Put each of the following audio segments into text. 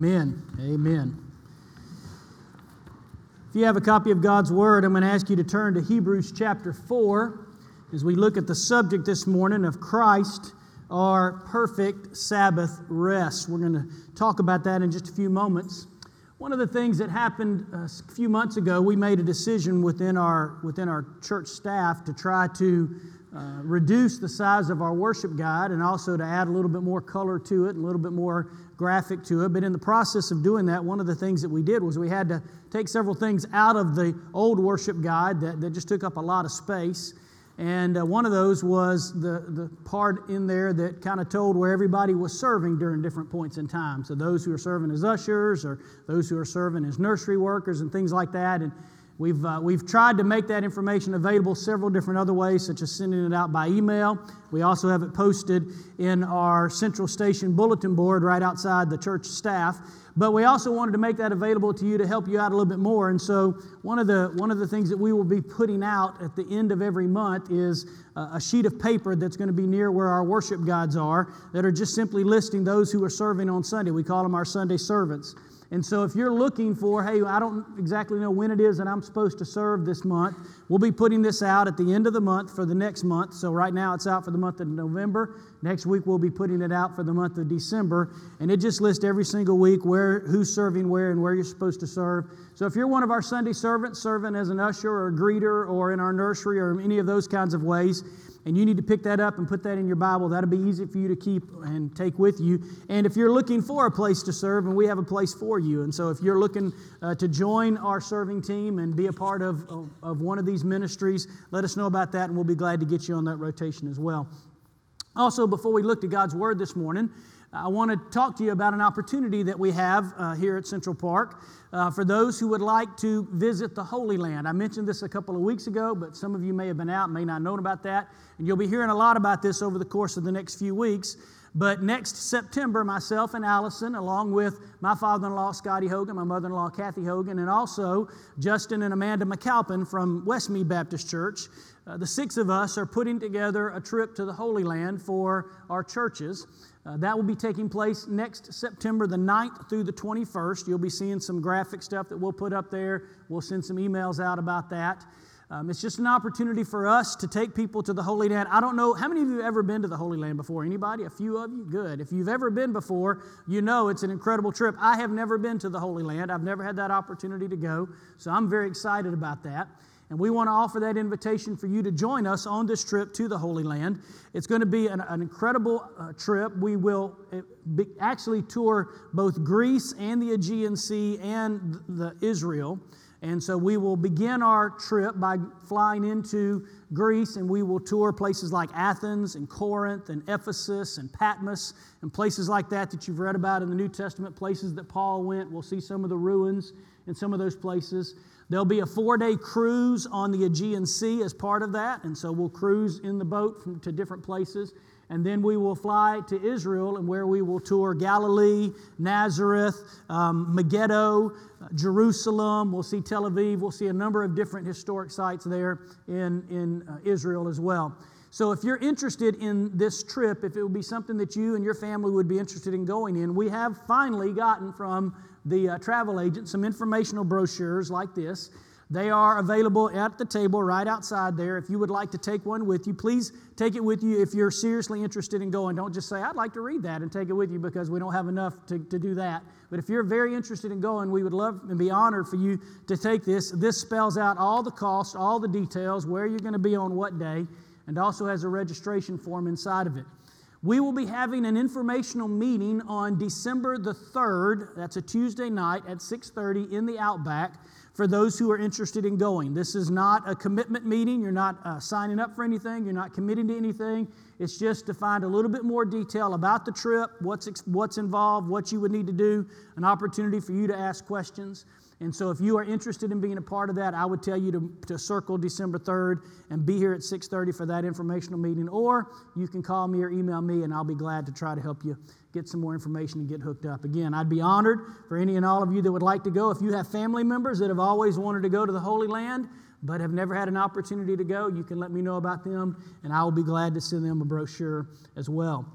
Amen. Amen. If you have a copy of God's Word, I'm going to ask you to turn to Hebrews chapter 4 as we look at the subject this morning of Christ, our perfect Sabbath rest. We're going to talk about that in just a few moments. One of the things that happened uh, a few months ago, we made a decision within our, within our church staff to try to uh, reduce the size of our worship guide and also to add a little bit more color to it, a little bit more graphic to it. But in the process of doing that, one of the things that we did was we had to take several things out of the old worship guide that, that just took up a lot of space. And uh, one of those was the, the part in there that kind of told where everybody was serving during different points in time. So those who are serving as ushers or those who are serving as nursery workers and things like that. And We've, uh, we've tried to make that information available several different other ways, such as sending it out by email. We also have it posted in our central station bulletin board right outside the church staff. But we also wanted to make that available to you to help you out a little bit more. And so, one of the, one of the things that we will be putting out at the end of every month is a sheet of paper that's going to be near where our worship guides are that are just simply listing those who are serving on Sunday. We call them our Sunday servants. And so, if you're looking for, hey, I don't exactly know when it is that I'm supposed to serve this month, we'll be putting this out at the end of the month for the next month. So, right now it's out for the month of November. Next week, we'll be putting it out for the month of December. And it just lists every single week where, who's serving where, and where you're supposed to serve. So, if you're one of our Sunday servants, serving as an usher or a greeter or in our nursery or any of those kinds of ways, and you need to pick that up and put that in your Bible. That'll be easy for you to keep and take with you. And if you're looking for a place to serve, and we have a place for you. And so if you're looking uh, to join our serving team and be a part of, of, of one of these ministries, let us know about that, and we'll be glad to get you on that rotation as well. Also, before we look to God's Word this morning, I want to talk to you about an opportunity that we have uh, here at Central Park uh, for those who would like to visit the Holy Land. I mentioned this a couple of weeks ago, but some of you may have been out, may not know about that. And you'll be hearing a lot about this over the course of the next few weeks. But next September, myself and Allison, along with my father in law, Scotty Hogan, my mother in law, Kathy Hogan, and also Justin and Amanda McAlpin from Westmead Baptist Church, uh, the six of us are putting together a trip to the Holy Land for our churches. Uh, that will be taking place next September the 9th through the 21st. You'll be seeing some graphic stuff that we'll put up there. We'll send some emails out about that. Um, it's just an opportunity for us to take people to the Holy Land. I don't know, how many of you have ever been to the Holy Land before? Anybody? A few of you? Good. If you've ever been before, you know it's an incredible trip. I have never been to the Holy Land. I've never had that opportunity to go, so I'm very excited about that. And we want to offer that invitation for you to join us on this trip to the Holy Land. It's going to be an, an incredible uh, trip. We will uh, be, actually tour both Greece and the Aegean Sea and the Israel. And so we will begin our trip by flying into Greece and we will tour places like Athens and Corinth and Ephesus and Patmos and places like that that you've read about in the New Testament, places that Paul went. We'll see some of the ruins in some of those places. There'll be a four day cruise on the Aegean Sea as part of that, and so we'll cruise in the boat from, to different places. And then we will fly to Israel, and where we will tour Galilee, Nazareth, um, Megiddo, Jerusalem. We'll see Tel Aviv. We'll see a number of different historic sites there in, in uh, Israel as well. So, if you're interested in this trip, if it would be something that you and your family would be interested in going in, we have finally gotten from the uh, travel agent some informational brochures like this. They are available at the table right outside there. If you would like to take one with you, please take it with you if you're seriously interested in going. Don't just say, I'd like to read that and take it with you because we don't have enough to, to do that. But if you're very interested in going, we would love and be honored for you to take this. This spells out all the costs, all the details, where you're going to be on what day, and also has a registration form inside of it. We will be having an informational meeting on December the 3rd. That's a Tuesday night at 6:30 in the Outback for those who are interested in going. This is not a commitment meeting. You're not uh, signing up for anything. You're not committing to anything. It's just to find a little bit more detail about the trip, what's, what's involved, what you would need to do, an opportunity for you to ask questions. And so if you are interested in being a part of that, I would tell you to, to circle December 3rd and be here at 6:30 for that informational meeting. Or you can call me or email me and I'll be glad to try to help you get some more information and get hooked up. Again, I'd be honored for any and all of you that would like to go. If you have family members that have always wanted to go to the Holy Land, but have never had an opportunity to go, you can let me know about them, and I will be glad to send them a brochure as well.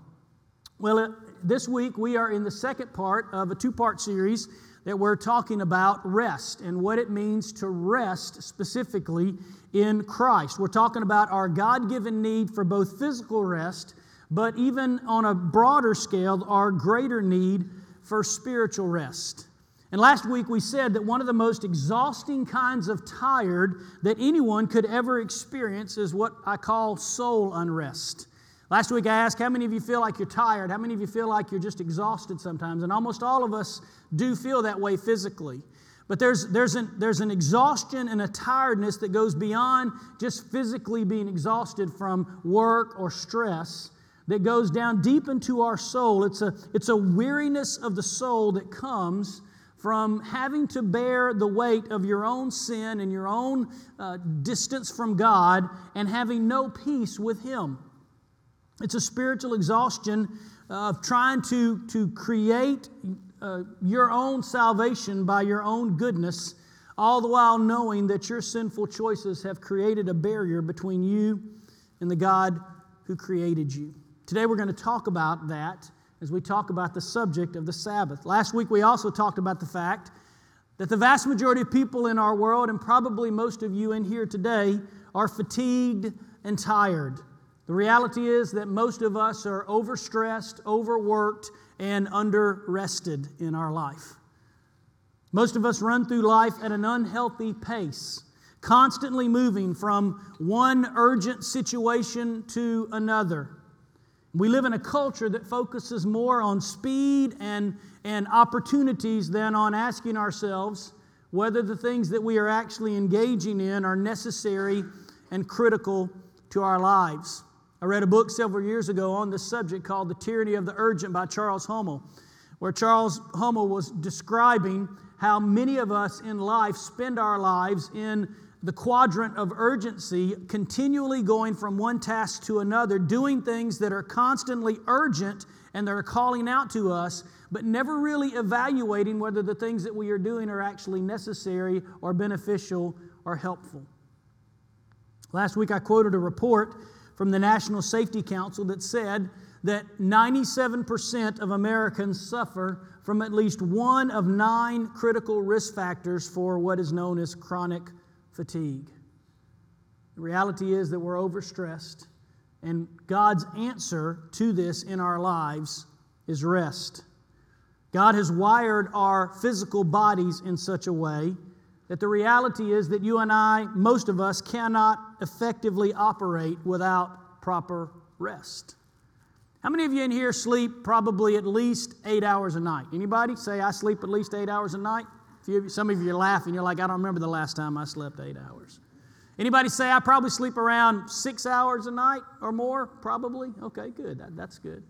Well, uh, this week we are in the second part of a two part series that we're talking about rest and what it means to rest specifically in Christ. We're talking about our God given need for both physical rest, but even on a broader scale, our greater need for spiritual rest. And last week we said that one of the most exhausting kinds of tired that anyone could ever experience is what I call soul unrest. Last week I asked how many of you feel like you're tired? How many of you feel like you're just exhausted sometimes? And almost all of us do feel that way physically. But there's, there's, an, there's an exhaustion and a tiredness that goes beyond just physically being exhausted from work or stress that goes down deep into our soul. It's a, it's a weariness of the soul that comes from having to bear the weight of your own sin and your own uh, distance from God and having no peace with Him. It's a spiritual exhaustion of trying to, to create uh, your own salvation by your own goodness, all the while knowing that your sinful choices have created a barrier between you and the God who created you. Today we're going to talk about that as we talk about the subject of the Sabbath. Last week we also talked about the fact that the vast majority of people in our world, and probably most of you in here today, are fatigued and tired. The reality is that most of us are overstressed, overworked, and under-rested in our life. Most of us run through life at an unhealthy pace, constantly moving from one urgent situation to another. We live in a culture that focuses more on speed and, and opportunities than on asking ourselves whether the things that we are actually engaging in are necessary and critical to our lives. I read a book several years ago on this subject called The Tyranny of the Urgent by Charles Hummel, where Charles Hummel was describing how many of us in life spend our lives in the quadrant of urgency, continually going from one task to another, doing things that are constantly urgent and that are calling out to us, but never really evaluating whether the things that we are doing are actually necessary or beneficial or helpful. Last week I quoted a report from the National Safety Council that said that 97% of Americans suffer from at least one of nine critical risk factors for what is known as chronic fatigue. The reality is that we're overstressed, and God's answer to this in our lives is rest. God has wired our physical bodies in such a way that the reality is that you and I, most of us, cannot effectively operate without proper rest. How many of you in here sleep probably at least eight hours a night? Anybody say I sleep at least eight hours a night? some of you are laughing. You're like, I don't remember the last time I slept eight hours. Anybody say I probably sleep around six hours a night or more? Probably. Okay, good. That, that's good.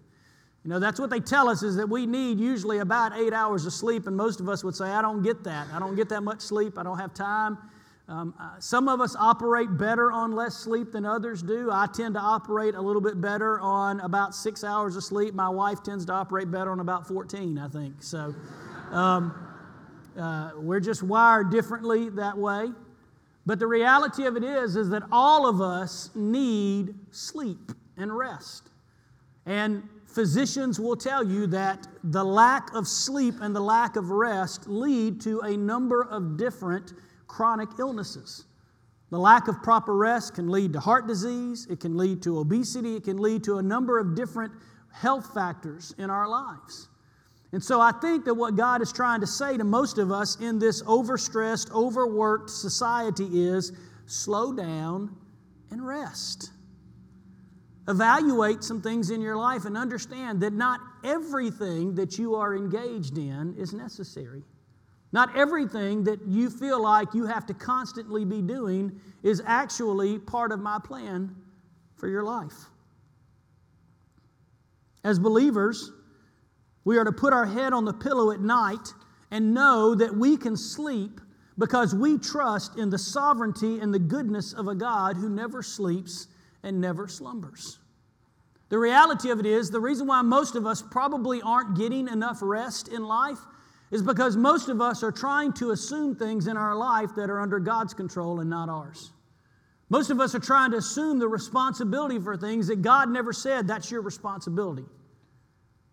You know, that's what they tell us is that we need usually about eight hours of sleep, and most of us would say, I don't get that. I don't get that much sleep. I don't have time. Um, uh, some of us operate better on less sleep than others do. I tend to operate a little bit better on about six hours of sleep. My wife tends to operate better on about 14, I think. So um, uh, we're just wired differently that way. But the reality of it is, is that all of us need sleep and rest. And physicians will tell you that the lack of sleep and the lack of rest lead to a number of different chronic illnesses. The lack of proper rest can lead to heart disease, it can lead to obesity, it can lead to a number of different health factors in our lives. And so I think that what God is trying to say to most of us in this overstressed, overworked society is slow down and rest. Evaluate some things in your life and understand that not everything that you are engaged in is necessary. Not everything that you feel like you have to constantly be doing is actually part of my plan for your life. As believers, we are to put our head on the pillow at night and know that we can sleep because we trust in the sovereignty and the goodness of a God who never sleeps and never slumbers. The reality of it is, the reason why most of us probably aren't getting enough rest in life is because most of us are trying to assume things in our life that are under God's control and not ours. Most of us are trying to assume the responsibility for things that God never said that's your responsibility.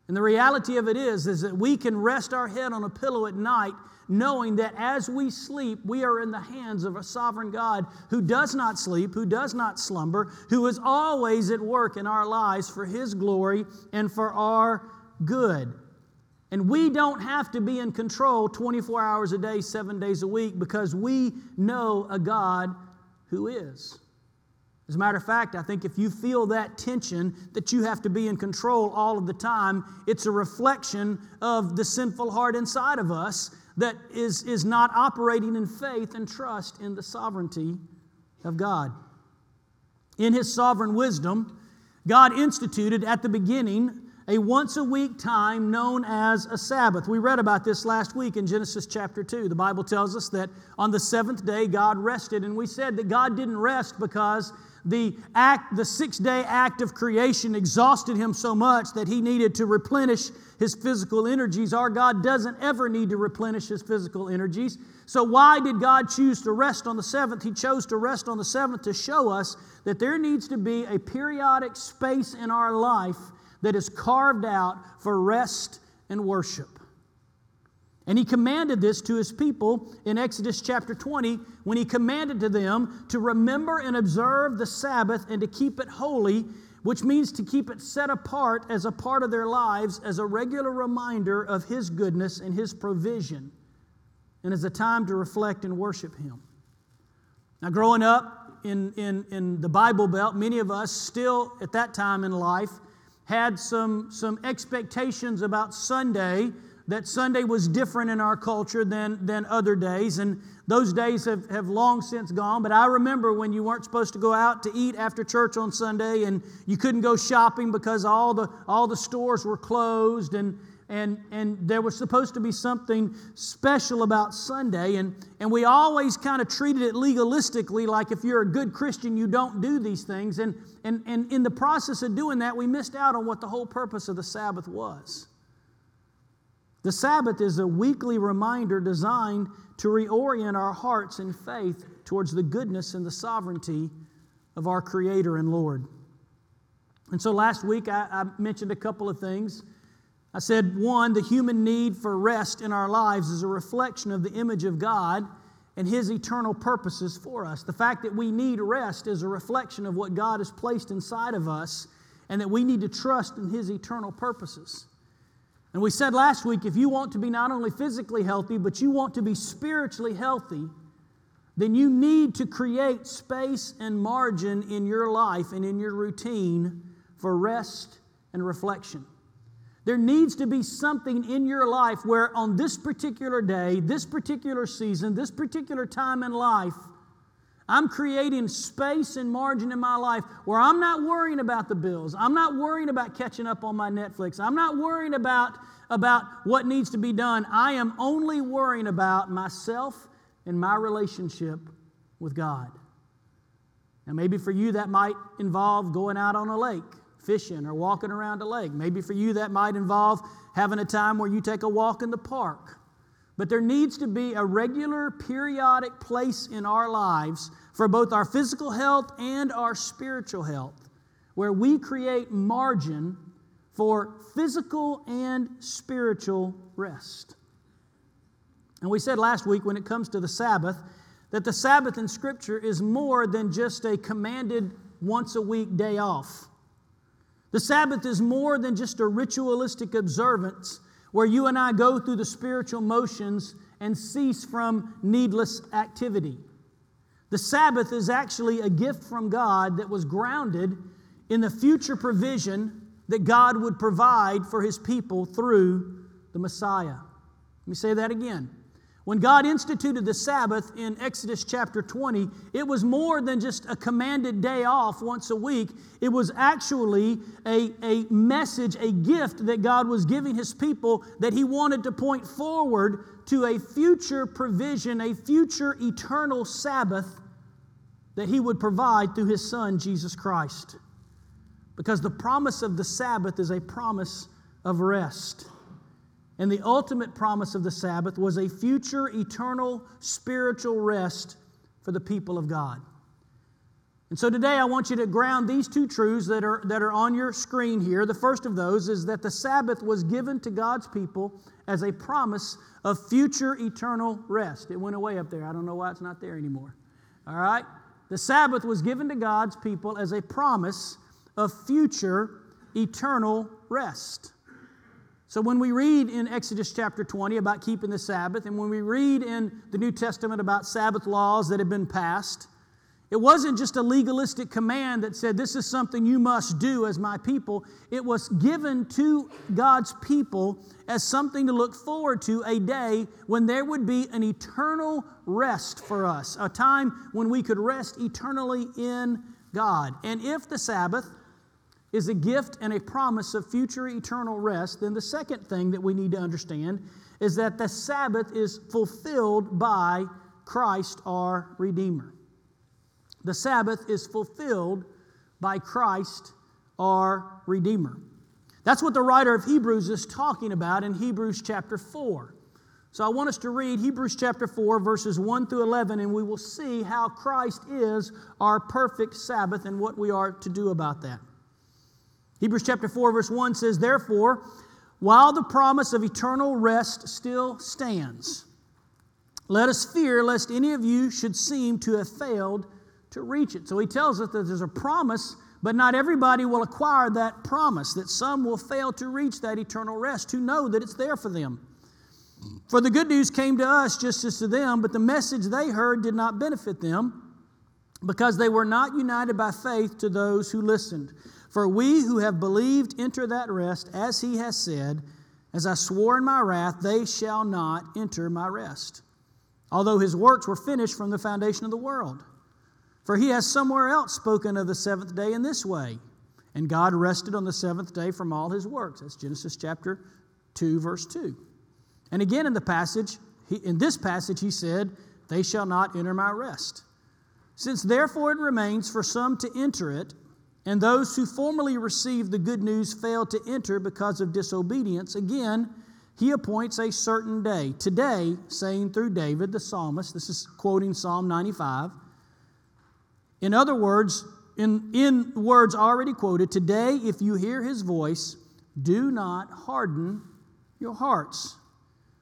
And the reality of it is, is that we can rest our head on a pillow at night knowing that as we sleep, we are in the hands of a sovereign God who does not sleep, who does not slumber, who is always at work in our lives for His glory and for our good. And we don't have to be in control 24 hours a day, seven days a week, because we know a God who is. As a matter of fact, I think if you feel that tension that you have to be in control all of the time, it's a reflection of the sinful heart inside of us that is, is not operating in faith and trust in the sovereignty of God. In His sovereign wisdom, God instituted at the beginning a once a week time known as a Sabbath. We read about this last week in Genesis chapter 2. The Bible tells us that on the seventh day God rested, and we said that God didn't rest because the act the six day act of creation exhausted him so much that he needed to replenish his physical energies. Our god doesn't ever need to replenish his physical energies. So why did god choose to rest on the seventh? He chose to rest on the seventh to show us that there needs to be a periodic space in our life that is carved out for rest and worship. And he commanded this to his people in Exodus chapter 20 when he commanded to them to remember and observe the Sabbath and to keep it holy, which means to keep it set apart as a part of their lives as a regular reminder of his goodness and his provision, and as a time to reflect and worship him. Now, growing up in, in, in the Bible Belt, many of us still at that time in life had some, some expectations about Sunday, that Sunday was different in our culture than, than other days. And those days have, have long since gone. But I remember when you weren't supposed to go out to eat after church on Sunday and you couldn't go shopping because all the, all the stores were closed. And, and, and there was supposed to be something special about Sunday, and, and we always kind of treated it legalistically, like if you're a good Christian, you don't do these things. And, and, and in the process of doing that, we missed out on what the whole purpose of the Sabbath was. The Sabbath is a weekly reminder designed to reorient our hearts and faith towards the goodness and the sovereignty of our Creator and Lord. And so last week I, I mentioned a couple of things. I said, one, the human need for rest in our lives is a reflection of the image of God and His eternal purposes for us. The fact that we need rest is a reflection of what God has placed inside of us and that we need to trust in His eternal purposes. And we said last week if you want to be not only physically healthy, but you want to be spiritually healthy, then you need to create space and margin in your life and in your routine for rest and reflection. There needs to be something in your life where, on this particular day, this particular season, this particular time in life, I'm creating space and margin in my life where I'm not worrying about the bills. I'm not worrying about catching up on my Netflix. I'm not worrying about, about what needs to be done. I am only worrying about myself and my relationship with God. Now, maybe for you, that might involve going out on a lake fishing or walking around a lake. Maybe for you that might involve having a time where you take a walk in the park. But there needs to be a regular, periodic place in our lives for both our physical health and our spiritual health where we create margin for physical and spiritual rest. And we said last week when it comes to the Sabbath that the Sabbath in Scripture is more than just a commanded once a week day off. The Sabbath is more than just a ritualistic observance where you and I go through the spiritual motions and cease from needless activity. The Sabbath is actually a gift from God that was grounded in the future provision that God would provide for his people through the Messiah. Let me say that again. When God instituted the Sabbath in Exodus chapter 20, it was more than just a commanded day off once a week. It was actually a, a message, a gift that God was giving His people that He wanted to point forward to a future provision, a future eternal Sabbath that He would provide through His Son, Jesus Christ. Because the promise of the Sabbath is a promise of rest. And the ultimate promise of the Sabbath was a future eternal spiritual rest for the people of God. And so today I want you to ground these two truths that are, that are on your screen here. The first of those is that the Sabbath was given to God's people as a promise of future eternal rest. It went away up there. I don't know why it's not there anymore. All right? The Sabbath was given to God's people as a promise of future eternal rest. So when we read in Exodus chapter 20 about keeping the Sabbath, and when we read in the New Testament about Sabbath laws that have been passed, it wasn't just a legalistic command that said, This is something you must do as my people. It was given to God's people as something to look forward to a day when there would be an eternal rest for us, a time when we could rest eternally in God. And if the Sabbath is a gift and a promise of future eternal rest, then the second thing that we need to understand is that the Sabbath is fulfilled by Christ our Redeemer. The Sabbath is fulfilled by Christ our Redeemer. That's what the writer of Hebrews is talking about in Hebrews chapter 4. So I want us to read Hebrews chapter 4, verses 1 through 11, and we will see how Christ is our perfect Sabbath and what we are to do about that. Hebrews chapter 4, verse 1 says, Therefore, while the promise of eternal rest still stands, let us fear lest any of you should seem to have failed to reach it. So he tells us that there's a promise, but not everybody will acquire that promise, that some will fail to reach that eternal rest, to know that it's there for them. For the good news came to us just as to them, but the message they heard did not benefit them because they were not united by faith to those who listened. For we who have believed enter that rest, as he has said, As I swore in my wrath, they shall not enter my rest. Although his works were finished from the foundation of the world. For he has somewhere else spoken of the seventh day in this way. And God rested on the seventh day from all his works. That's Genesis chapter 2, verse 2. And again in the passage, he, in this passage, he said, They shall not enter my rest. Since therefore it remains for some to enter it, and those who formerly received the good news failed to enter because of disobedience, again, he appoints a certain day. Today, saying through David the psalmist, this is quoting Psalm 95 in other words, in, in words already quoted, today, if you hear his voice, do not harden your hearts.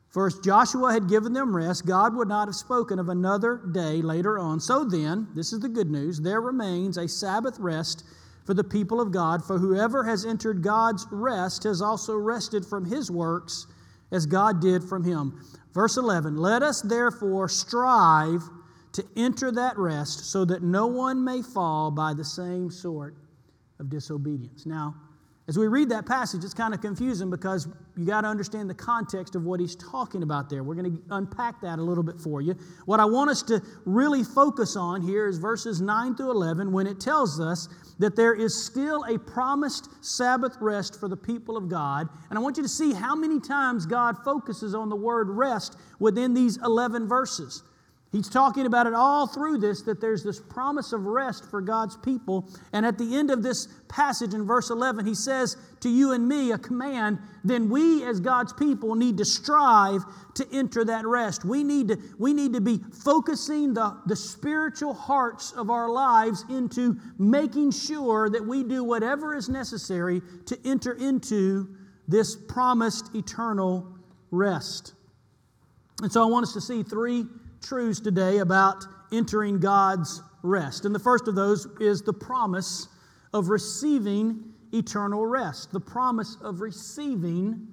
First, Joshua had given them rest. God would not have spoken of another day later on. So then, this is the good news there remains a Sabbath rest for the people of God. For whoever has entered God's rest has also rested from his works as God did from him. Verse 11 Let us therefore strive to enter that rest so that no one may fall by the same sort of disobedience. Now, as we read that passage, it's kind of confusing because you got to understand the context of what he's talking about there. We're going to unpack that a little bit for you. What I want us to really focus on here is verses 9 through 11 when it tells us that there is still a promised Sabbath rest for the people of God. And I want you to see how many times God focuses on the word rest within these 11 verses. He's talking about it all through this that there's this promise of rest for God's people. And at the end of this passage in verse 11, he says to you and me a command. Then we, as God's people, need to strive to enter that rest. We need to, we need to be focusing the, the spiritual hearts of our lives into making sure that we do whatever is necessary to enter into this promised eternal rest. And so I want us to see three truths today about entering God's rest. And the first of those is the promise of receiving eternal rest. The promise of receiving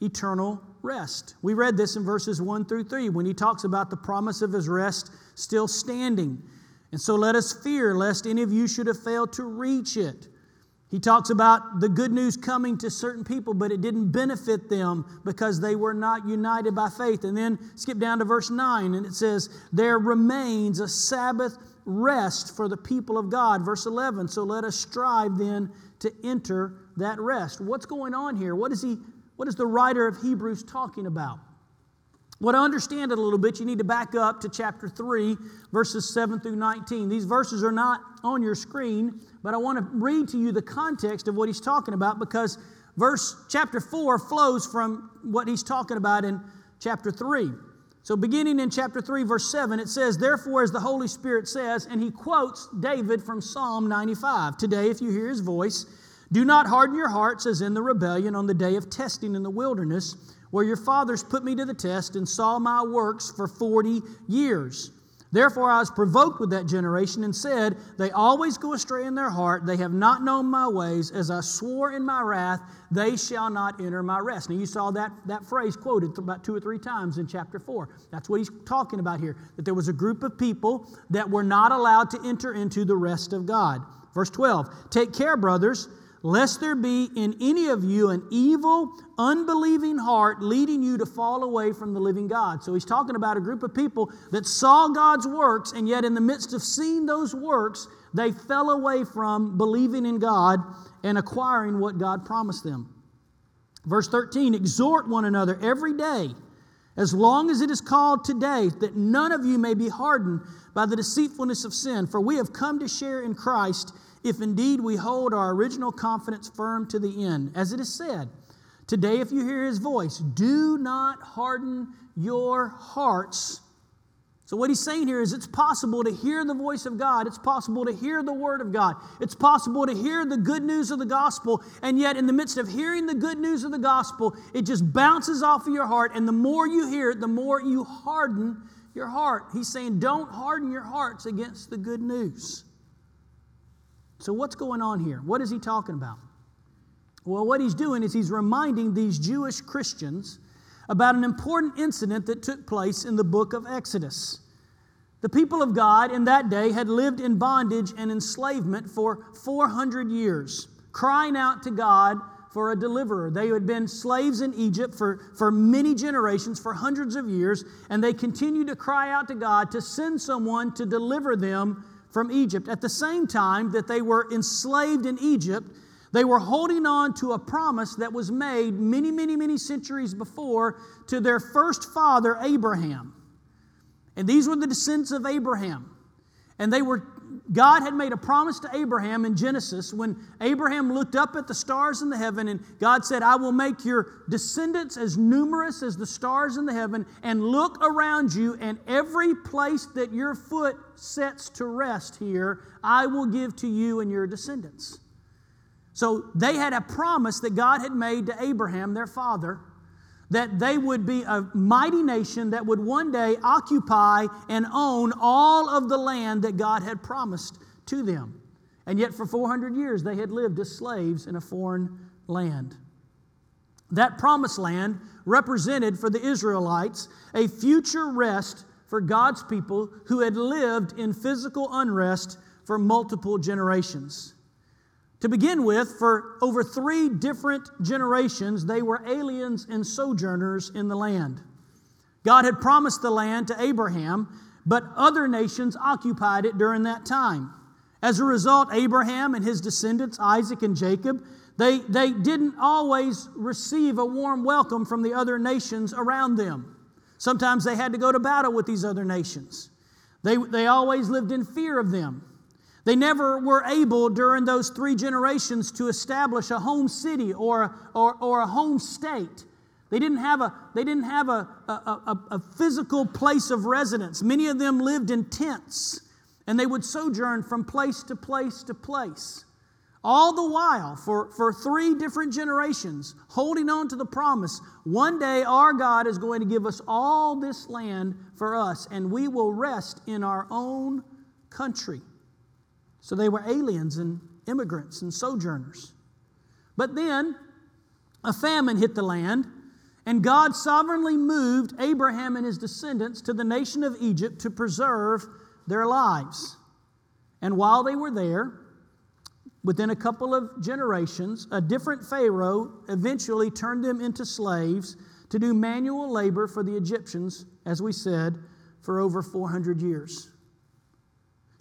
eternal rest. We read this in verses 1 through 3 when he talks about the promise of his rest still standing. And so let us fear lest any of you should have failed to reach it. He talks about the good news coming to certain people, but it didn't benefit them because they were not united by faith. And then skip down to verse 9, and it says, There remains a Sabbath rest for the people of God. Verse 11, so let us strive then to enter that rest. What's going on here? What is, he, what is the writer of Hebrews talking about? Well, to understand it a little bit, you need to back up to chapter 3, verses 7 through 19. These verses are not on your screen, but I want to read to you the context of what he's talking about because verse chapter 4 flows from what he's talking about in chapter 3. So, beginning in chapter 3, verse 7, it says, Therefore, as the Holy Spirit says, and he quotes David from Psalm 95 Today, if you hear his voice, do not harden your hearts as in the rebellion on the day of testing in the wilderness, where your fathers put me to the test and saw my works for 40 years. Therefore, I was provoked with that generation and said, They always go astray in their heart. They have not known my ways. As I swore in my wrath, they shall not enter my rest. Now, you saw that, that phrase quoted about two or three times in chapter 4. That's what he's talking about here that there was a group of people that were not allowed to enter into the rest of God. Verse 12 Take care, brothers lest there be in any of you an evil, unbelieving heart leading you to fall away from the living God. So he's talking about a group of people that saw God's works, and yet in the midst of seeing those works, they fell away from believing in God and acquiring what God promised them. Verse 13 Exhort one another every day, as long as it is called today, that none of you may be hardened by the deceitfulness of sin, for we have come to share in Christ if indeed we hold our original confidence firm to the end. As it is said, Today, if you hear his voice, do not harden your hearts. So, what he's saying here is it's possible to hear the voice of God. It's possible to hear the word of God. It's possible to hear the good news of the gospel. And yet, in the midst of hearing the good news of the gospel, it just bounces off of your heart. And the more you hear it, the more you harden your heart. He's saying, don't harden your hearts against the good news. So, what's going on here? What is he talking about? Well, what he's doing is he's reminding these Jewish Christians about an important incident that took place in the book of Exodus. The people of God in that day had lived in bondage and enslavement for 400 years, crying out to God for a deliverer. They had been slaves in Egypt for, for many generations, for hundreds of years, and they continued to cry out to God to send someone to deliver them from Egypt. At the same time that they were enslaved in Egypt, they were holding on to a promise that was made many, many, many centuries before to their first father, Abraham. And these were the descendants of Abraham. And they were God had made a promise to Abraham in Genesis when Abraham looked up at the stars in the heaven and God said, I will make your descendants as numerous as the stars in the heaven and look around you, and every place that your foot sets to rest here, I will give to you and your descendants. So they had a promise that God had made to Abraham, their father that they would be a mighty nation that would one day occupy and own all of the land that God had promised to them. And yet, for 400 years, they had lived as slaves in a foreign land. That promised land represented for the Israelites a future rest for God's people who had lived in physical unrest for multiple generations. To begin with, for over three different generations, they were aliens and sojourners in the land. God had promised the land to Abraham, but other nations occupied it during that time. As a result, Abraham and his descendants, Isaac and Jacob, they, they didn't always receive a warm welcome from the other nations around them. Sometimes they had to go to battle with these other nations. They, they always lived in fear of them. They never were able during those three generations to establish a home city or, or, or a home state. They didn't have, a, they didn't have a, a, a, a physical place of residence. Many of them lived in tents and they would sojourn from place to place to place. All the while, for, for three different generations, holding on to the promise one day our God is going to give us all this land for us, and we will rest in our own country. So they were aliens and immigrants and sojourners. But then a famine hit the land, and God sovereignly moved Abraham and his descendants to the nation of Egypt to preserve their lives. And while they were there, within a couple of generations, a different Pharaoh eventually turned them into slaves to do manual labor for the Egyptians, as we said, for over 400 years.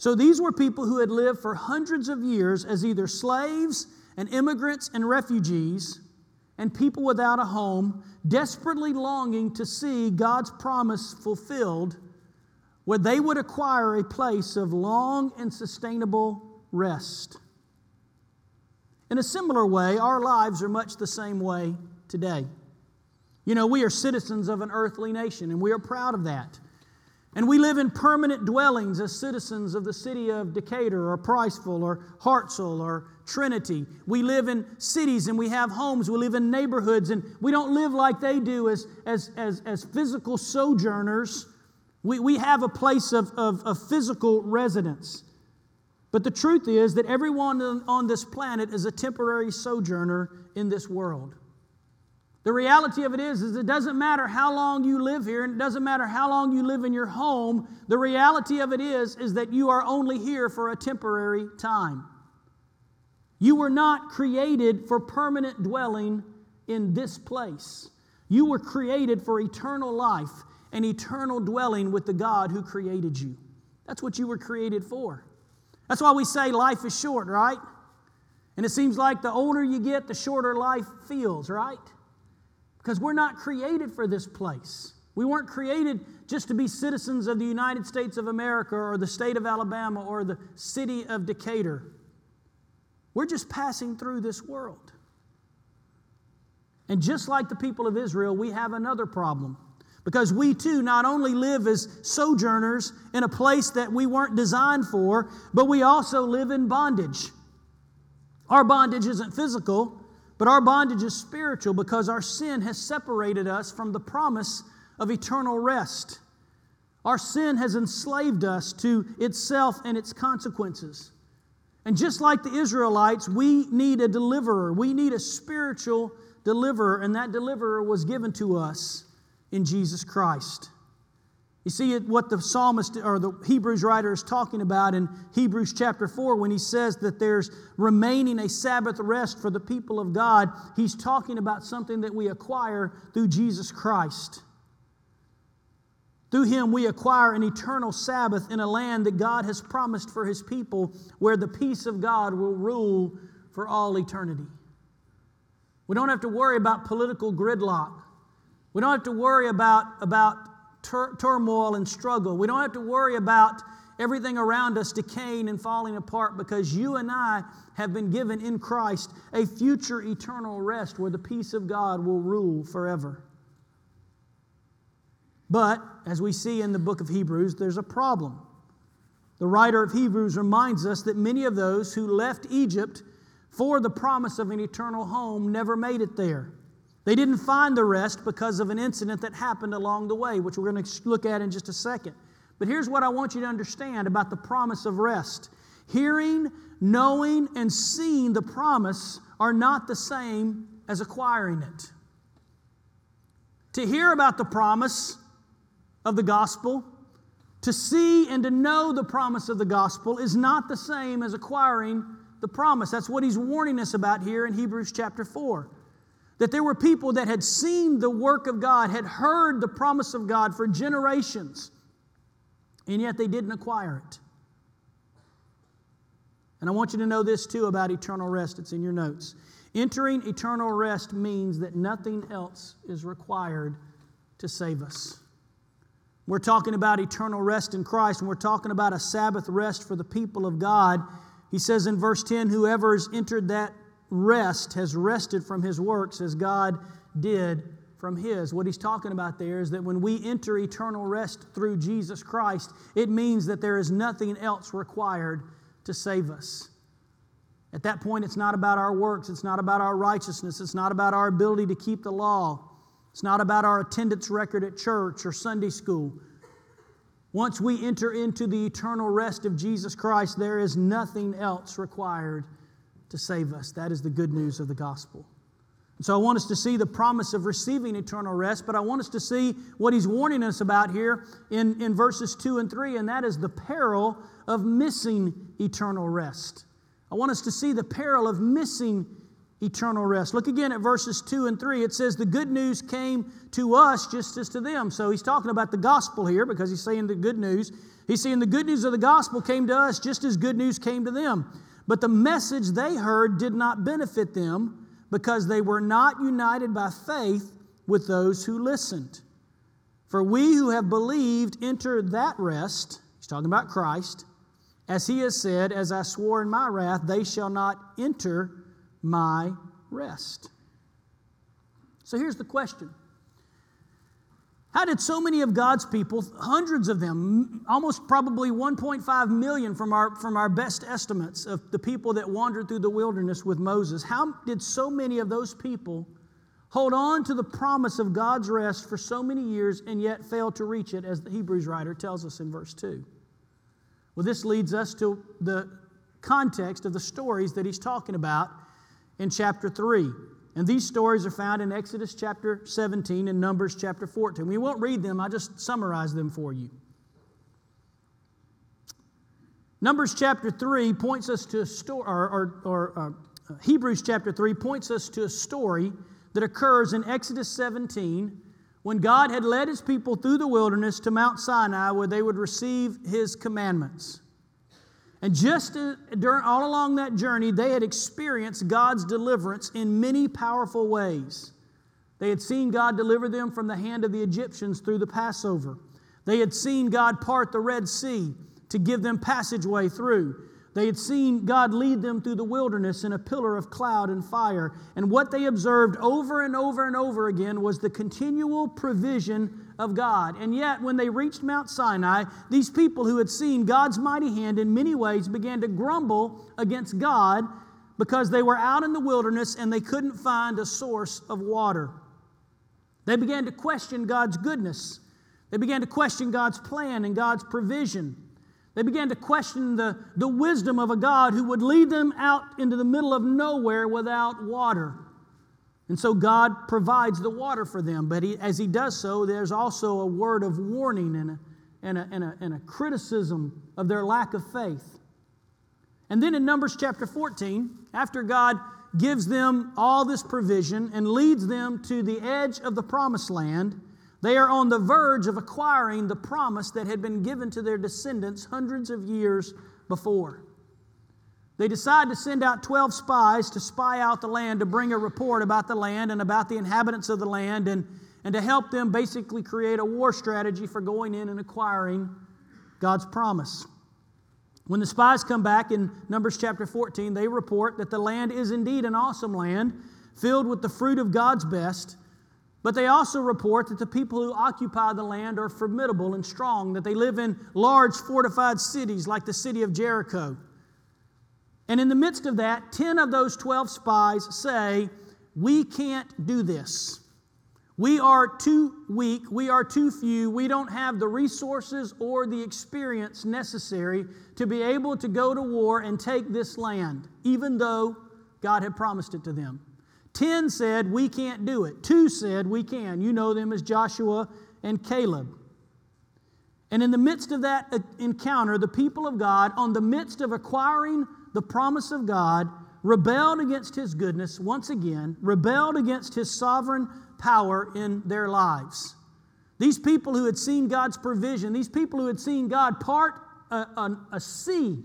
So these were people who had lived for hundreds of years as either slaves and immigrants and refugees and people without a home, desperately longing to see God's promise fulfilled, where they would acquire a place of long and sustainable rest. In a similar way, our lives are much the same way today. You know, we are citizens of an earthly nation, and we are proud of that. And we live in permanent dwellings as citizens of the city of Decatur or Priceville or Hartselle or Trinity. We live in cities and we have homes. We live in neighborhoods and we don't live like they do as, as, as, as physical sojourners. We, we have a place of, of, of physical residence. But the truth is that everyone on this planet is a temporary sojourner in this world. The reality of it is, is it doesn't matter how long you live here, and it doesn't matter how long you live in your home. The reality of it is, is that you are only here for a temporary time. You were not created for permanent dwelling in this place. You were created for eternal life and eternal dwelling with the God who created you. That's what you were created for. That's why we say life is short, right? And it seems like the older you get, the shorter life feels, right? Because we're not created for this place. We weren't created just to be citizens of the United States of America or the state of Alabama or the city of Decatur. We're just passing through this world. And just like the people of Israel, we have another problem. Because we too not only live as sojourners in a place that we weren't designed for, but we also live in bondage. Our bondage isn't physical, but our bondage is spiritual because our sin has separated us from the promise of eternal rest. Our sin has enslaved us to itself and its consequences. And just like the Israelites, we need a deliverer. We need a spiritual deliverer, and that deliverer was given to us in Jesus Christ. You see what the psalmist or the Hebrews writer is talking about in Hebrews chapter 4 when he says that there's remaining a Sabbath rest for the people of God. He's talking about something that we acquire through Jesus Christ. Through him, we acquire an eternal Sabbath in a land that God has promised for his people where the peace of God will rule for all eternity. We don't have to worry about political gridlock. We don't have to worry about, about tur- turmoil and struggle. We don't have to worry about everything around us decaying and falling apart because you and I have been given in Christ a future eternal rest where the peace of God will rule forever. But, as we see in the book of Hebrews, there's a problem. The writer of Hebrews reminds us that many of those who left Egypt for the promise of an eternal home never made it there. They didn't find the rest because of an incident that happened along the way, which we're going to look at in just a second. But here's what I want you to understand about the promise of rest hearing, knowing, and seeing the promise are not the same as acquiring it. To hear about the promise of the gospel, to see and to know the promise of the gospel is not the same as acquiring the promise. That's what he's warning us about here in Hebrews chapter 4. That there were people that had seen the work of God, had heard the promise of God for generations, and yet they didn't acquire it. And I want you to know this too about eternal rest. It's in your notes. Entering eternal rest means that nothing else is required to save us. We're talking about eternal rest in Christ, and we're talking about a Sabbath rest for the people of God. He says in verse 10 Whoever has entered that rest has rested from his works as God did from his. What he's talking about there is that when we enter eternal rest through Jesus Christ, it means that there is nothing else required to save us. At that point, it's not about our works, it's not about our righteousness, it's not about our ability to keep the law, it's not about our attendance record at church or Sunday school. Once we enter into the eternal rest of Jesus Christ, there is nothing else required to save us. That is the good news of the gospel. And so I want us to see the promise of receiving eternal rest, but I want us to see what he's warning us about here in, in verses 2 and 3, and that is the peril of missing eternal rest. I want us to see the peril of missing eternal rest. Look again at verses 2 and 3. It says, The good news came to us just as to them. So he's talking about the gospel here because he's saying the good news. He's saying the good news of the gospel came to us just as good news came to them. But the message they heard did not benefit them because they were not united by faith with those who listened. For we who have believed enter that rest, he's talking about Christ, as he has said, As I swore in my wrath, they shall not enter my rest. So here's the question How did so many of God's people, hundreds of them, almost probably 1.5 million from our, from our best estimates of the people that wandered through the wilderness with Moses, how did so many of those people hold on to the promise of God's rest for so many years and yet fail to reach it, as the Hebrews writer tells us in verse 2? Well, this leads us to the context of the stories that he's talking about in chapter 3. And these stories are found in Exodus chapter 17 and Numbers chapter 14. We won't read them, I just summarize them for you. Numbers chapter 3 points us to a story, or, or, or uh, Hebrews chapter 3 points us to a story that occurs in Exodus 17 when God had led his people through the wilderness to Mount Sinai where they would receive his commandments. And just during, all along that journey, they had experienced God's deliverance in many powerful ways. They had seen God deliver them from the hand of the Egyptians through the Passover. They had seen God part the Red Sea to give them passageway through. They had seen God lead them through the wilderness in a pillar of cloud and fire. And what they observed over and over and over again was the continual provision of God. And yet, when they reached Mount Sinai, these people who had seen God's mighty hand in many ways began to grumble against God because they were out in the wilderness and they couldn't find a source of water. They began to question God's goodness. They began to question God's plan and God's provision. They began to question the, the wisdom of a God who would lead them out into the middle of nowhere without water. And so God provides the water for them. But he, as He does so, there's also a word of warning and a, and, a, and, a, and a criticism of their lack of faith. And then in Numbers chapter 14, after God gives them all this provision and leads them to the edge of the promised land, they are on the verge of acquiring the promise that had been given to their descendants hundreds of years before. They decide to send out 12 spies to spy out the land, to bring a report about the land and about the inhabitants of the land, and, and to help them basically create a war strategy for going in and acquiring God's promise. When the spies come back in Numbers chapter 14, they report that the land is indeed an awesome land, filled with the fruit of God's best but they also report that the people who occupy the land are formidable and strong, that they live in large fortified cities like the city of Jericho. And in the midst of that, 10 of those 12 spies say, We can't do this. We are too weak. We are too few. We don't have the resources or the experience necessary to be able to go to war and take this land, even though God had promised it to them. Ten said, We can't do it. Two said, We can. You know them as Joshua and Caleb. And in the midst of that encounter, the people of God, on the midst of acquiring the promise of God, rebelled against his goodness once again, rebelled against his sovereign power in their lives. These people who had seen God's provision, these people who had seen God part a, a, a sea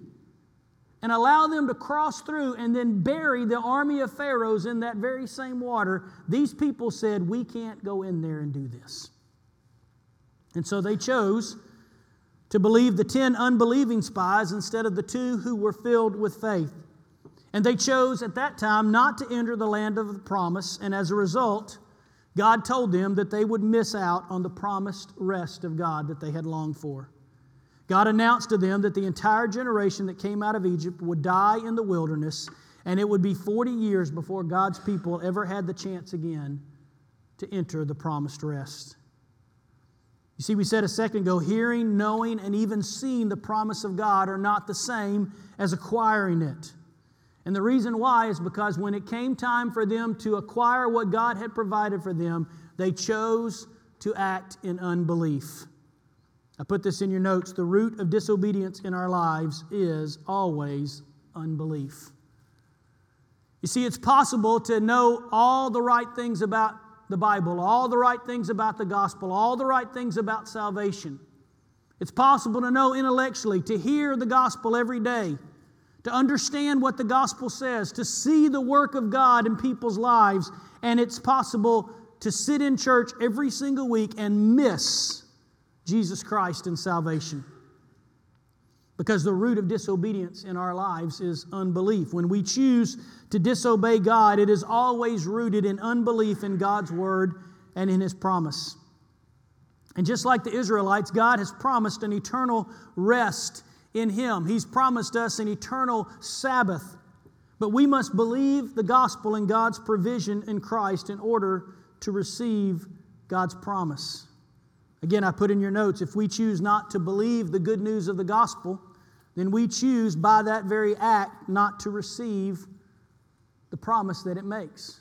and allow them to cross through and then bury the army of Pharaohs in that very same water, these people said, We can't go in there and do this. And so they chose to believe the 10 unbelieving spies instead of the two who were filled with faith. And they chose at that time not to enter the land of the promise, and as a result, God told them that they would miss out on the promised rest of God that they had longed for. God announced to them that the entire generation that came out of Egypt would die in the wilderness, and it would be 40 years before God's people ever had the chance again to enter the promised rest. You see, we said a second ago hearing, knowing, and even seeing the promise of God are not the same as acquiring it. And the reason why is because when it came time for them to acquire what God had provided for them, they chose to act in unbelief. I put this in your notes. The root of disobedience in our lives is always unbelief. You see, it's possible to know all the right things about the Bible, all the right things about the gospel, all the right things about salvation. It's possible to know intellectually, to hear the gospel every day, to understand what the gospel says, to see the work of God in people's lives, and it's possible to sit in church every single week and miss Jesus Christ and salvation. Because the root of disobedience in our lives is unbelief. When we choose to disobey God, it is always rooted in unbelief in God's word and in His promise. And just like the Israelites, God has promised an eternal rest in Him. He's promised us an eternal Sabbath. But we must believe the gospel and God's provision in Christ in order to receive God's promise. Again, I put in your notes if we choose not to believe the good news of the gospel, then we choose by that very act not to receive the promise that it makes.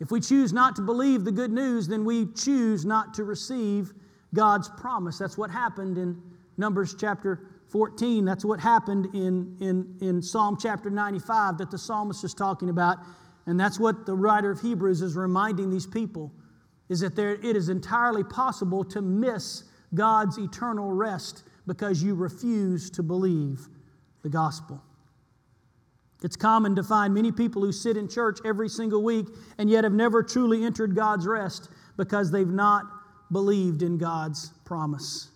If we choose not to believe the good news, then we choose not to receive God's promise. That's what happened in Numbers chapter 14. That's what happened in, in, in Psalm chapter 95 that the psalmist is talking about. And that's what the writer of Hebrews is reminding these people is that there, it is entirely possible to miss God's eternal rest because you refuse to believe the gospel. It's common to find many people who sit in church every single week and yet have never truly entered God's rest because they've not believed in God's promise.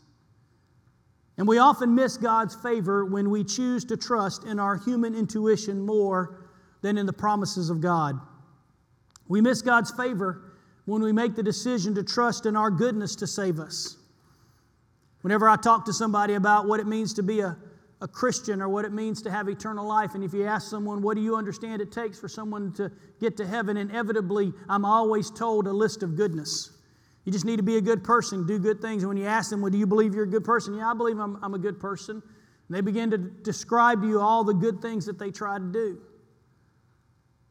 And we often miss God's favor when we choose to trust in our human intuition more than in the promises of God. We miss God's favor when we make the decision to trust in our goodness to save us. Whenever I talk to somebody about what it means to be a, a Christian or what it means to have eternal life, and if you ask someone, what do you understand it takes for someone to get to heaven, inevitably, I'm always told a list of goodness. You just need to be a good person, do good things. And when you ask them, well, do you believe you're a good person? Yeah, I believe I'm, I'm a good person. And they begin to describe to you all the good things that they try to do.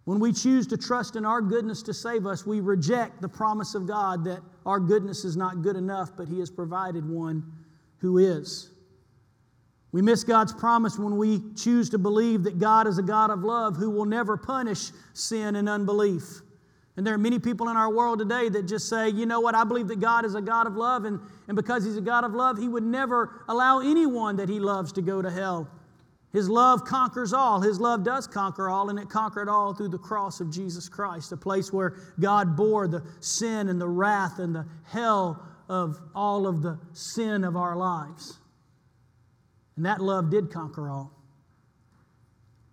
When we choose to trust in our goodness to save us, we reject the promise of God that our goodness is not good enough, but He has provided one who is. We miss God's promise when we choose to believe that God is a God of love who will never punish sin and unbelief. And there are many people in our world today that just say, you know what, I believe that God is a God of love, and, and because He's a God of love, He would never allow anyone that He loves to go to hell. His love conquers all. His love does conquer all, and it conquered all through the cross of Jesus Christ, a place where God bore the sin and the wrath and the hell of all of the sin of our lives. And that love did conquer all.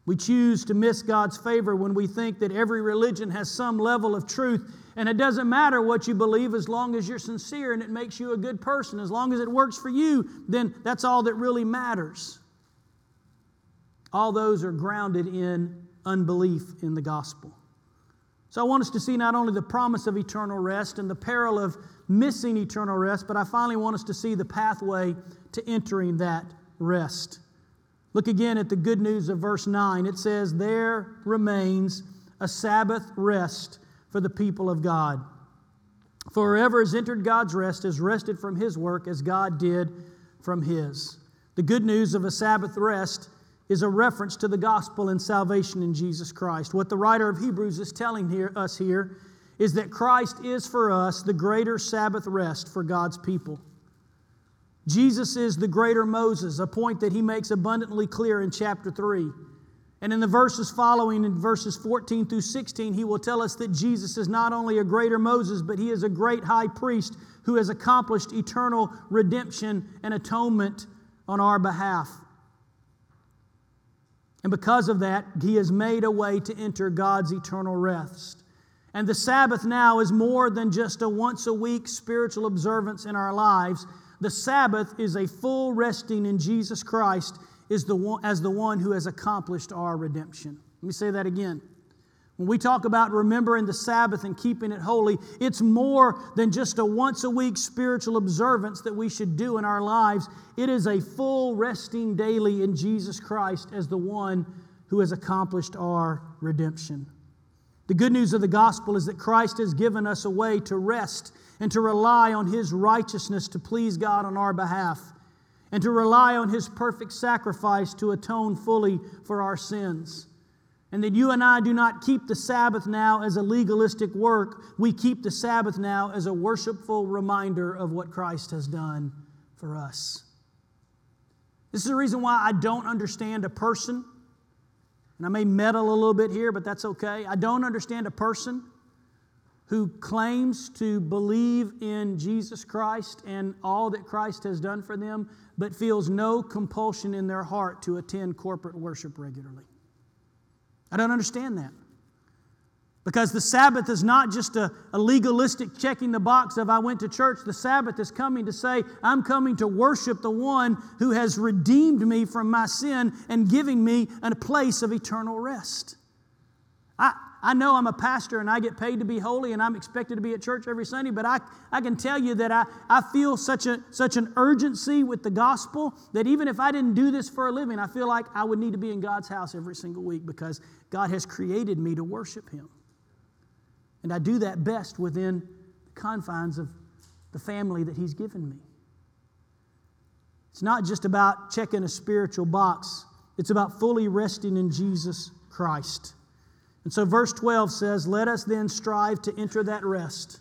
We choose to miss God's favor when we think that every religion has some level of truth. And it doesn't matter what you believe as long as you're sincere and it makes you a good person. As long as it works for you, then that's all that really matters. All those are grounded in unbelief in the gospel. So I want us to see not only the promise of eternal rest and the peril of missing eternal rest, but I finally want us to see the pathway to entering that rest. Look again at the good news of verse 9. It says, There remains a Sabbath rest for the people of God. For whoever has entered God's rest has rested from his work as God did from his. The good news of a Sabbath rest is a reference to the gospel and salvation in Jesus Christ. What the writer of Hebrews is telling here, us here is that Christ is for us the greater Sabbath rest for God's people. Jesus is the greater Moses, a point that he makes abundantly clear in chapter 3. And in the verses following, in verses 14 through 16, he will tell us that Jesus is not only a greater Moses, but he is a great high priest who has accomplished eternal redemption and atonement on our behalf. And because of that, he has made a way to enter God's eternal rest. And the Sabbath now is more than just a once a week spiritual observance in our lives. The Sabbath is a full resting in Jesus Christ as the one who has accomplished our redemption. Let me say that again. When we talk about remembering the Sabbath and keeping it holy, it's more than just a once a week spiritual observance that we should do in our lives. It is a full resting daily in Jesus Christ as the one who has accomplished our redemption. The good news of the gospel is that Christ has given us a way to rest and to rely on His righteousness to please God on our behalf, and to rely on His perfect sacrifice to atone fully for our sins. And that you and I do not keep the Sabbath now as a legalistic work, we keep the Sabbath now as a worshipful reminder of what Christ has done for us. This is the reason why I don't understand a person and I may meddle a little bit here, but that's okay. I don't understand a person who claims to believe in Jesus Christ and all that Christ has done for them, but feels no compulsion in their heart to attend corporate worship regularly. I don't understand that. Because the Sabbath is not just a, a, legalistic checking the box of I went to church. The Sabbath is coming to say, I'm coming to worship the one who has redeemed me from my sin and giving me a place of eternal rest. I, I know I'm a pastor and I get paid to be holy and I'm expected to be at church every Sunday, but I, I can tell you that I, I feel such, a, such an urgency with the gospel that even if I didn't do this for a living, I feel like I would need to be in God's house every single week because God has created me to worship Him. And I do that best within the confines of the family that He's given me. It's not just about checking a spiritual box, it's about fully resting in Jesus Christ. And so, verse 12 says, Let us then strive to enter that rest.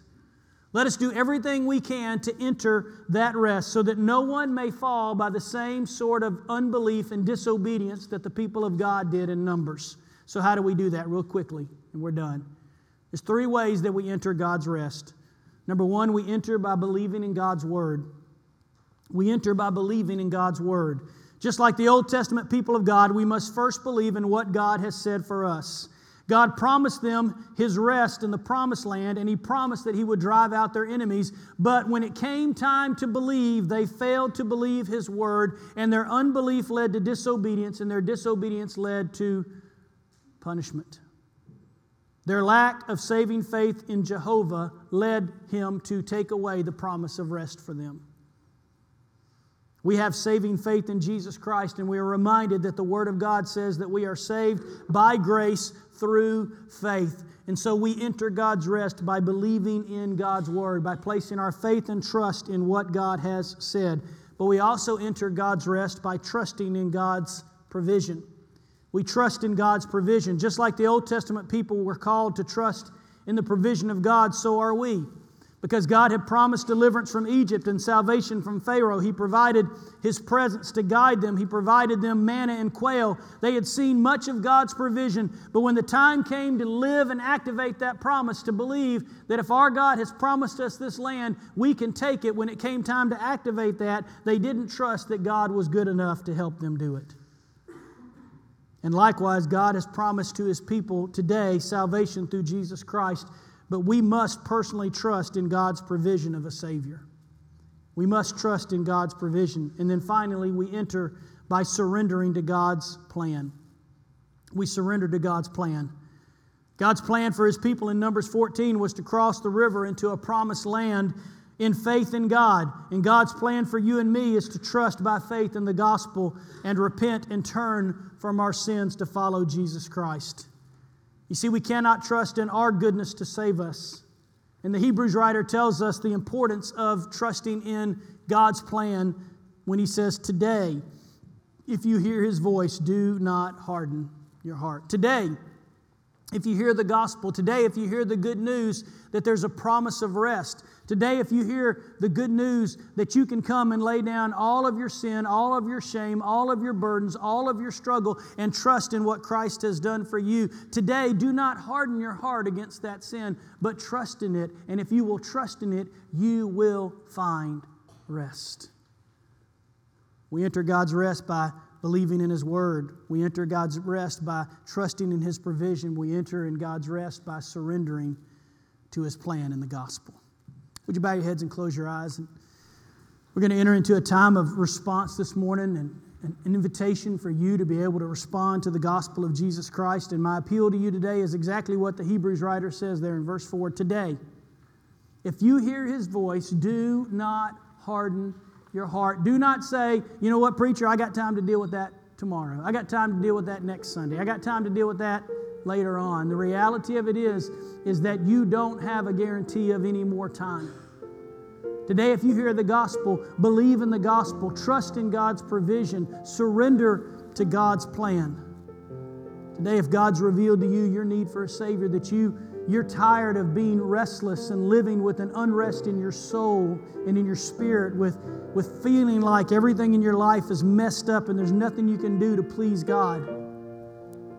Let us do everything we can to enter that rest so that no one may fall by the same sort of unbelief and disobedience that the people of God did in Numbers. So, how do we do that, real quickly? And we're done. There's three ways that we enter God's rest. Number one, we enter by believing in God's Word. We enter by believing in God's Word. Just like the Old Testament people of God, we must first believe in what God has said for us. God promised them his rest in the promised land, and he promised that he would drive out their enemies. But when it came time to believe, they failed to believe his word, and their unbelief led to disobedience, and their disobedience led to punishment. Their lack of saving faith in Jehovah led him to take away the promise of rest for them. We have saving faith in Jesus Christ, and we are reminded that the Word of God says that we are saved by grace through faith. And so we enter God's rest by believing in God's Word, by placing our faith and trust in what God has said. But we also enter God's rest by trusting in God's provision. We trust in God's provision. Just like the Old Testament people were called to trust in the provision of God, so are we. Because God had promised deliverance from Egypt and salvation from Pharaoh, He provided His presence to guide them. He provided them manna and quail. They had seen much of God's provision, but when the time came to live and activate that promise, to believe that if our God has promised us this land, we can take it, when it came time to activate that, they didn't trust that God was good enough to help them do it. And likewise, God has promised to his people today salvation through Jesus Christ, but we must personally trust in God's provision of a Savior. We must trust in God's provision. And then finally, we enter by surrendering to God's plan. We surrender to God's plan. God's plan for his people in Numbers 14 was to cross the river into a promised land in faith in God. And God's plan for you and me is to trust by faith in the gospel and repent and turn from our sins to follow Jesus Christ. You see, we cannot trust in our goodness to save us. And the Hebrews writer tells us the importance of trusting in God's plan when he says, Today, if you hear his voice, do not harden your heart. Today, if you hear the gospel, today, if you hear the good news that there's a promise of rest, Today, if you hear the good news that you can come and lay down all of your sin, all of your shame, all of your burdens, all of your struggle, and trust in what Christ has done for you, today, do not harden your heart against that sin, but trust in it. And if you will trust in it, you will find rest. We enter God's rest by believing in His Word. We enter God's rest by trusting in His provision. We enter in God's rest by surrendering to His plan in the gospel. Would you bow your heads and close your eyes? And we're going to enter into a time of response this morning and an invitation for you to be able to respond to the gospel of Jesus Christ. And my appeal to you today is exactly what the Hebrews writer says there in verse 4 today. If you hear his voice, do not harden your heart. Do not say, you know what, preacher, I got time to deal with that tomorrow. I got time to deal with that next Sunday. I got time to deal with that later on. The reality of it is, is that you don't have a guarantee of any more time. Today, if you hear the gospel, believe in the gospel, trust in God's provision, surrender to God's plan. Today, if God's revealed to you your need for a Savior, that you, you're tired of being restless and living with an unrest in your soul and in your spirit, with, with feeling like everything in your life is messed up and there's nothing you can do to please God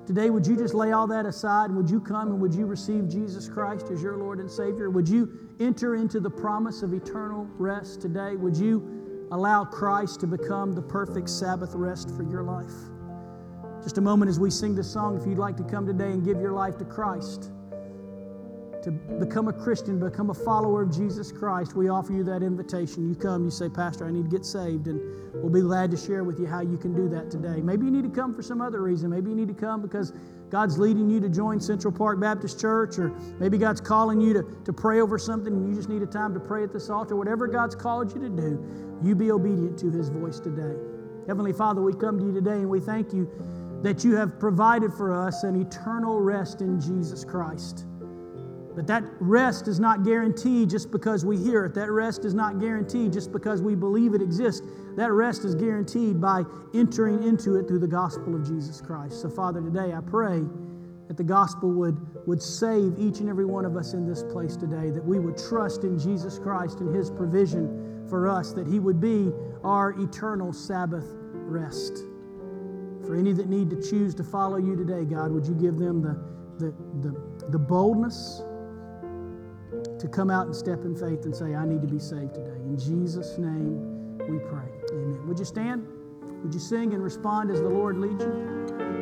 Today, would you just lay all that aside and would you come and would you receive Jesus Christ as your Lord and Savior? Would you enter into the promise of eternal rest today? Would you allow Christ to become the perfect Sabbath rest for your life? Just a moment as we sing this song, if you'd like to come today and give your life to Christ, to become a Christian, become a follower of Jesus Christ, we offer you that invitation. You come, you say, Pastor, I need to get saved, and we'll be glad to share with you how you can do that today. Maybe you need to come for some other reason. Maybe you need to come because God's leading you to join Central Park Baptist Church, or maybe God's calling you to, to pray over something and you just need a time to pray at this altar. Whatever God's called you to do, you be obedient to His voice today. Heavenly Father, we come to you today and we thank you that you have provided for us an eternal rest in Jesus Christ. But that rest is not guaranteed just because we hear it. That rest is not guaranteed just because we believe it exists. That rest is guaranteed by entering into it through the gospel of Jesus Christ. So, Father, today I pray that the gospel would, would save each and every one of us in this place today, that we would trust in Jesus Christ and His provision for us, that He would be our eternal Sabbath rest. For any that need to choose to follow you today, God, would you give them the, the, the, the boldness? To come out and step in faith and say, I need to be saved today. In Jesus' name we pray. Amen. Would you stand? Would you sing and respond as the Lord leads you?